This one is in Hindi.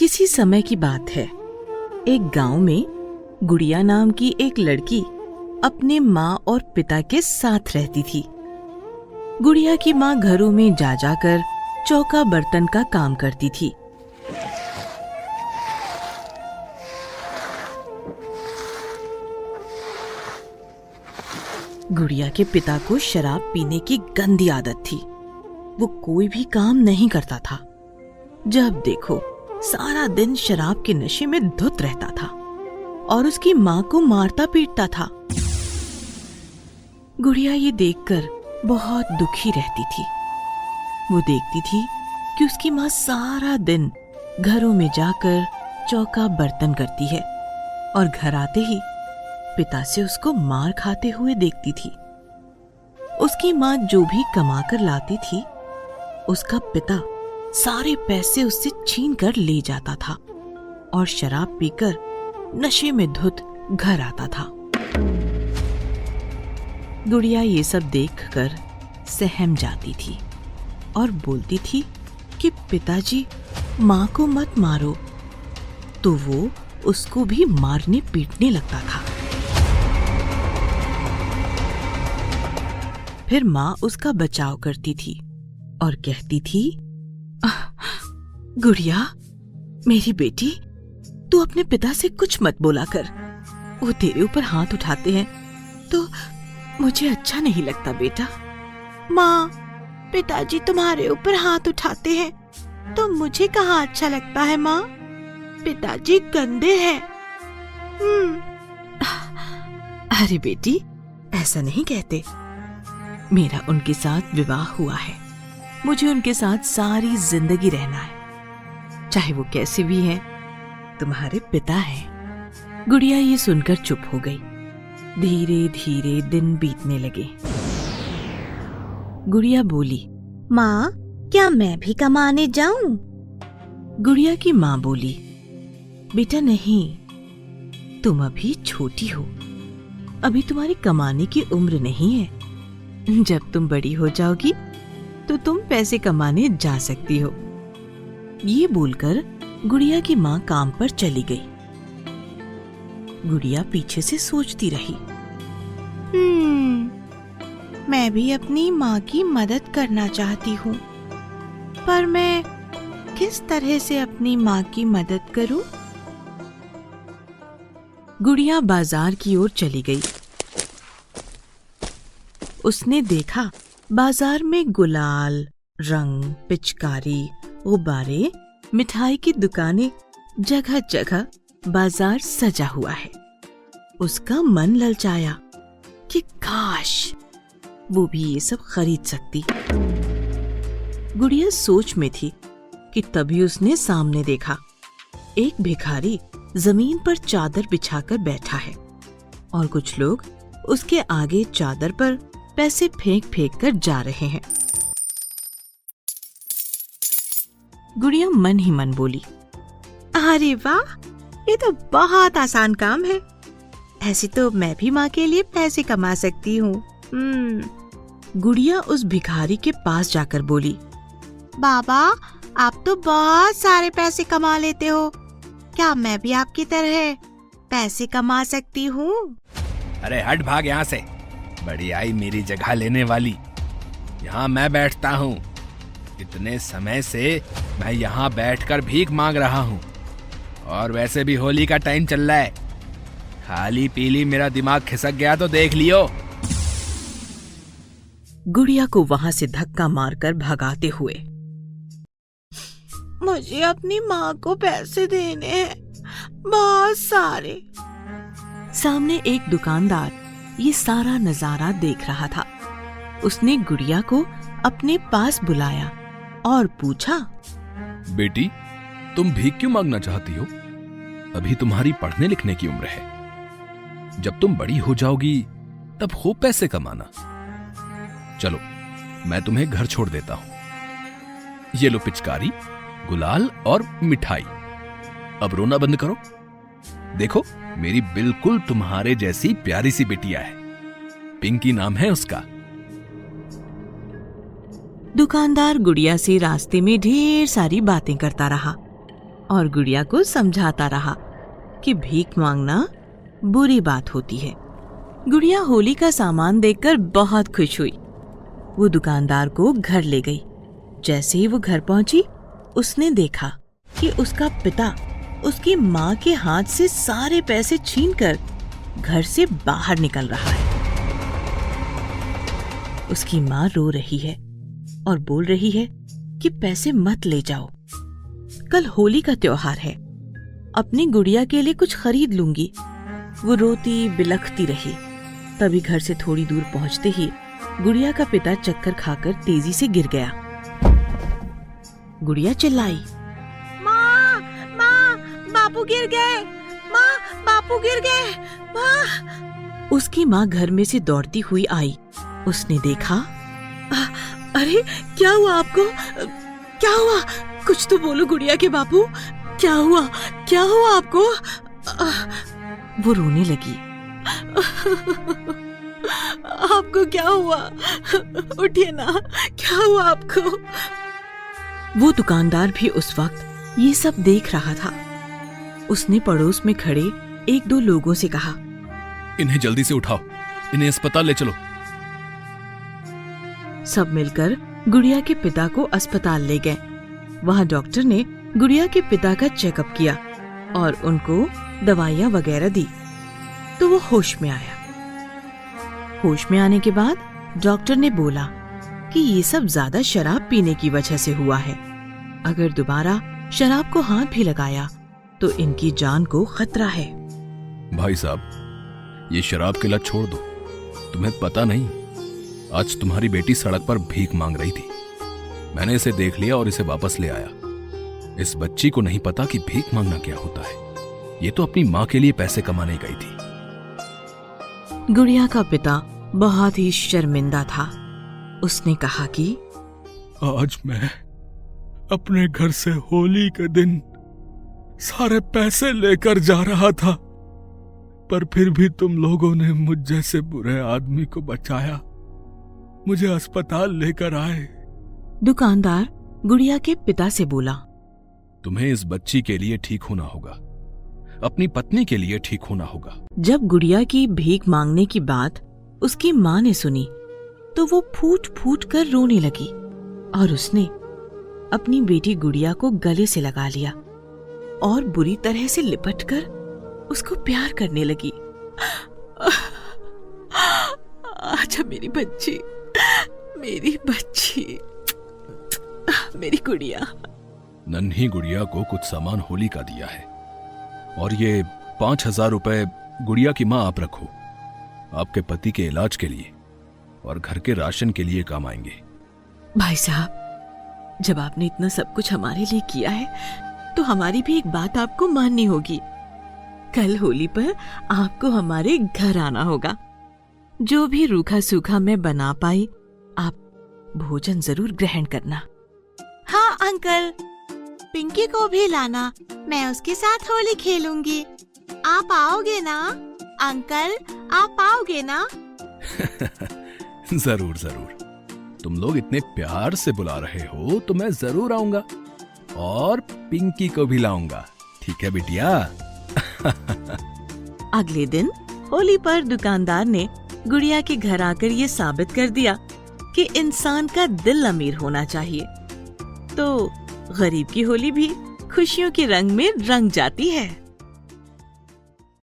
किसी समय की बात है। एक गाँव में गुड़िया नाम की एक लड़की अपने माँ और पिता के साथ रहती थी। गुड़िया की माँ घरों में जा जाकर चौका बर्तन का काम करती थी। गुड़िया के पिता को शराब पीने की गंदी आदत थी। वो कोई भी काम नहीं करता था। जब देखो सारा दिन शराब के नशे में धुत रहता था और उसकी माँ को मारता पीटता था। गुड़िया ये देखकर बहुत दुखी रहती थी। वो देखती थी कि उसकी माँ सारा दिन घरों में जाकर चौका बर्तन करती है और घर आते ही पिता से उसको मार खाते हुए देखती थी। उसकी माँ जो भी कमा कर लाती थी, उसका पिता सारे पैसे उससे छीन कर ले जाता था और शराब पीकर नशे में धुत घर आता था। गुड़िया ये सब देखकर सहम जाती थी और बोलती थी कि पिताजी, माँ को मत मारो। तो वो उसको भी मारने पीटने लगता था। फिर माँ उसका बचाव करती थी और कहती थी गुड़िया, मेरी बेटी, तू अपने पिता से कुछ मत बोला कर। वो तेरे ऊपर हाथ उठाते हैं तो मुझे अच्छा नहीं लगता बेटा। माँ, पिताजी तुम्हारे ऊपर हाथ उठाते हैं तो मुझे कहाँ अच्छा लगता है माँ? पिताजी गंदे हैं। हम्म। अरे बेटी, ऐसा नहीं कहते। मेरा उनके साथ विवाह हुआ है। मुझे उनके साथ सारी ज़िंदगी रहना है। चाहे वो कैसे भी हैं तुम्हारे पिता हैं। गुड़िया ये सुनकर चुप हो गई। धीरे धीरे दिन बीतने लगे। गुड़िया बोली माँ क्या मैं भी कमाने जाऊँ? गुड़िया की माँ बोली बेटा नहीं तुम अभी छोटी हो। अभी तुम्हारी कमाने की उम्र नहीं है। जब तुम बड़ी हो जाओगी तो तुम पैसे कमाने जा सकती हो। ये बोलकर गुड़िया की माँ काम पर चली गई। गुड़िया पीछे से सोचती रही। हम्म, मैं भी अपनी माँ की मदद करना चाहती हूँ। पर मैं किस तरह से अपनी माँ की मदद करूँ? गुड़िया बाज़ार की ओर चली गई। उसने देखा बाज़ार में गुलाल, रंग, पिचकारी, गुब्बारे, मिठाई की दुकानें जगह जगह बाज़ार सजा हुआ है। उसका मन ललचाया कि काश वो भी ये सब खरीद सकती। गुड़िया सोच में थी कि तभी उसने सामने देखा, एक भिखारी ज़मीन पर चादर बिछाकर बैठा है और कुछ लोग उसके आगे चादर पर पैसे फेंक फेंक कर जा रहे हैं। गुड़िया मन ही मन बोली, अरे वाह, ये तो बहुत आसान काम है। ऐसे तो मैं भी माँ के लिए पैसे कमा सकती हूँ। हम्म। गुड़िया उस भिखारी के पास जाकर बोली, बाबा, आप तो बहुत सारे पैसे कमा लेते हो। क्या मैं भी आपकी तरह पैसे कमा सकती हूँ? अरे हट भाग यहाँ से। बड़ी आई मेरी जगह लेने वाली। यहाँ मैं बैठता हूँ। इतने समय से मैं यहाँ बैठकर भीख मांग रहा हूँ। और वैसे भी होली का टाइम चल रहा है। खाली पीली मेरा दिमाग खिसक गया तो देख लियो। गुड़िया को वहाँ से धक्का मारकर भगाते हुए। मुझे अपनी माँ को पैसे देने हैं। बहुत सारे। सामने एक दुकानदार ये सारा नज़ारा देख रहा था। उसने गुड़िया को अपने पास बुलाया और पूछा, बेटी, तुम भीख क्यों मांगना चाहती हो? अभी तुम्हारी पढ़ने लिखने की उम्र है। जब तुम बड़ी हो जाओगी, तब खूब पैसे कमाना। चलो, मैं तुम्हें घर छोड़ देता हूँ। ये लो पिचकारी, गुलाल और मिठाई। अब रोना बंद करो। देखो मेरी बिल्कुल तुम्हारे जैसी प्यारी सी बिटिया है। पिंकी नाम है उसका। दुकानदार गुड़िया से रास्ते में ढेर सारी बातें करता रहा और गुड़िया को समझाता रहा कि भीख मांगना बुरी बात होती है। गुड़िया होली का सामान देखकर बहुत खुश हुई। वो दुकानदार को घर ले गई। जैसे ही वो घर पहुँची, उसने देखा कि उसका पिता उसकी माँ के हाथ से सारे पैसे छीनकर घर से बाहर निकल रहा है। उसकी माँ रो रही है और बोल रही है कि पैसे मत ले जाओ। कल होली का त्योहार है। अपनी गुड़िया के लिए कुछ खरीद लूँगी। वो रोती, बिलखती रही। तभी घर से थोड़ी दूर पहुँचते ही गुड़िया का पिता चक्कर खाकर तेज़ी से गिर गया। गुड़िया चिल्लाई। बापू गिर गए। माँ बापू गिर गए। माँ। उसकी माँ घर में से दौड़ती हुई आई। उसने देखा "आ, अरे क्या हुआ आपको? क्या हुआ? कुछ तो बोलो गुड़िया के बापू। क्या हुआ? क्या हुआ आपको? आ, वो रोने लगी। आपको क्या हुआ? उठिए ना। क्या हुआ आपको? वो दुकानदार भी उस वक्त ये सब देख रहा था। उसने पड़ोस में खड़े एक दो लोगों से कहा इन्हें जल्दी से उठाओ इन्हें अस्पताल ले चलो। सब मिलकर गुड़िया के पिता को अस्पताल ले गए। वहाँ डॉक्टर ने गुड़िया के पिता का चेकअप किया और उनको दवाइयाँ वगैरह दी। तो वो होश में आया। होश में आने के बाद डॉक्टर ने बोला कि ये सब ज़्यादा शराब पीने की वजह से हुआ है। अगर दोबारा शराब को हाथ भी लगाया तो इनकी जान को खतरा है। भाई साहब ये शराब के लत छोड़ दो। तुम्हें पता नहीं आज तुम्हारी बेटी सड़क पर भीख मांग रही थी। मैंने इसे देख लिया और इसे वापस ले आया। इस बच्ची को नहीं पता कि भीख मांगना क्या होता है। ये तो अपनी माँ के लिए पैसे कमाने गई थी। गुड़िया का पिता बहुत ही शर्मिंदा था। उसने कहा कि आज मैं अपने घर से होली के दिन सारे पैसे लेकर जा रहा था पर फिर भी तुम लोगों ने मुझ जैसे बुरे आदमी को बचाया। मुझे अस्पताल लेकर आए। दुकानदार गुड़िया के पिता से बोला तुम्हें इस बच्ची के लिए ठीक होना होगा अपनी पत्नी के लिए ठीक होना होगा। जब गुड़िया की भीख मांगने की बात उसकी माँ ने सुनी तो वो फूट फूट कर रोने लगी और उसने अपनी बेटी गुड़िया को गले से लगा लिया। और बुरी तरह से लिपट कर उसको प्यार करने लगी। अच्छा मेरी बच्ची मेरी बच्ची मेरी गुड़िया। नन्ही गुड़िया को कुछ सामान होली का दिया है। और ये पाँच हज़ार रुपए गुड़िया की माँ आप रखो। आपके पति के इलाज के लिए और घर के राशन के लिए काम आएँगे। भाई साहब जब आपने इतना सब कुछ हमारे लिए किया है तो हमारी भी एक बात आपको माननी होगी। कल होली पर आपको हमारे घर आना होगा। जो भी रूखा सूखा मैं बना पाई आप भोजन ज़रूर ग्रहण करना। हाँ अंकल। पिंकी को भी लाना। मैं उसके साथ होली खेलूँगी। आप आओगे ना? अंकल आप आओगे ना? ज़रूर ज़रूर। तुम लोग इतने प्यार से बुला रहे हो तो मैं ज़रूर आऊँगा। और पिंकी को भी लाऊँगा। ठीक है बिटिया? अगले दिन होली पर दुकानदार ने गुड़िया के घर आकर ये साबित कर दिया कि इंसान का दिल अमीर होना चाहिए। तो गरीब की होली भी खुशियों के रंग में रंग जाती है।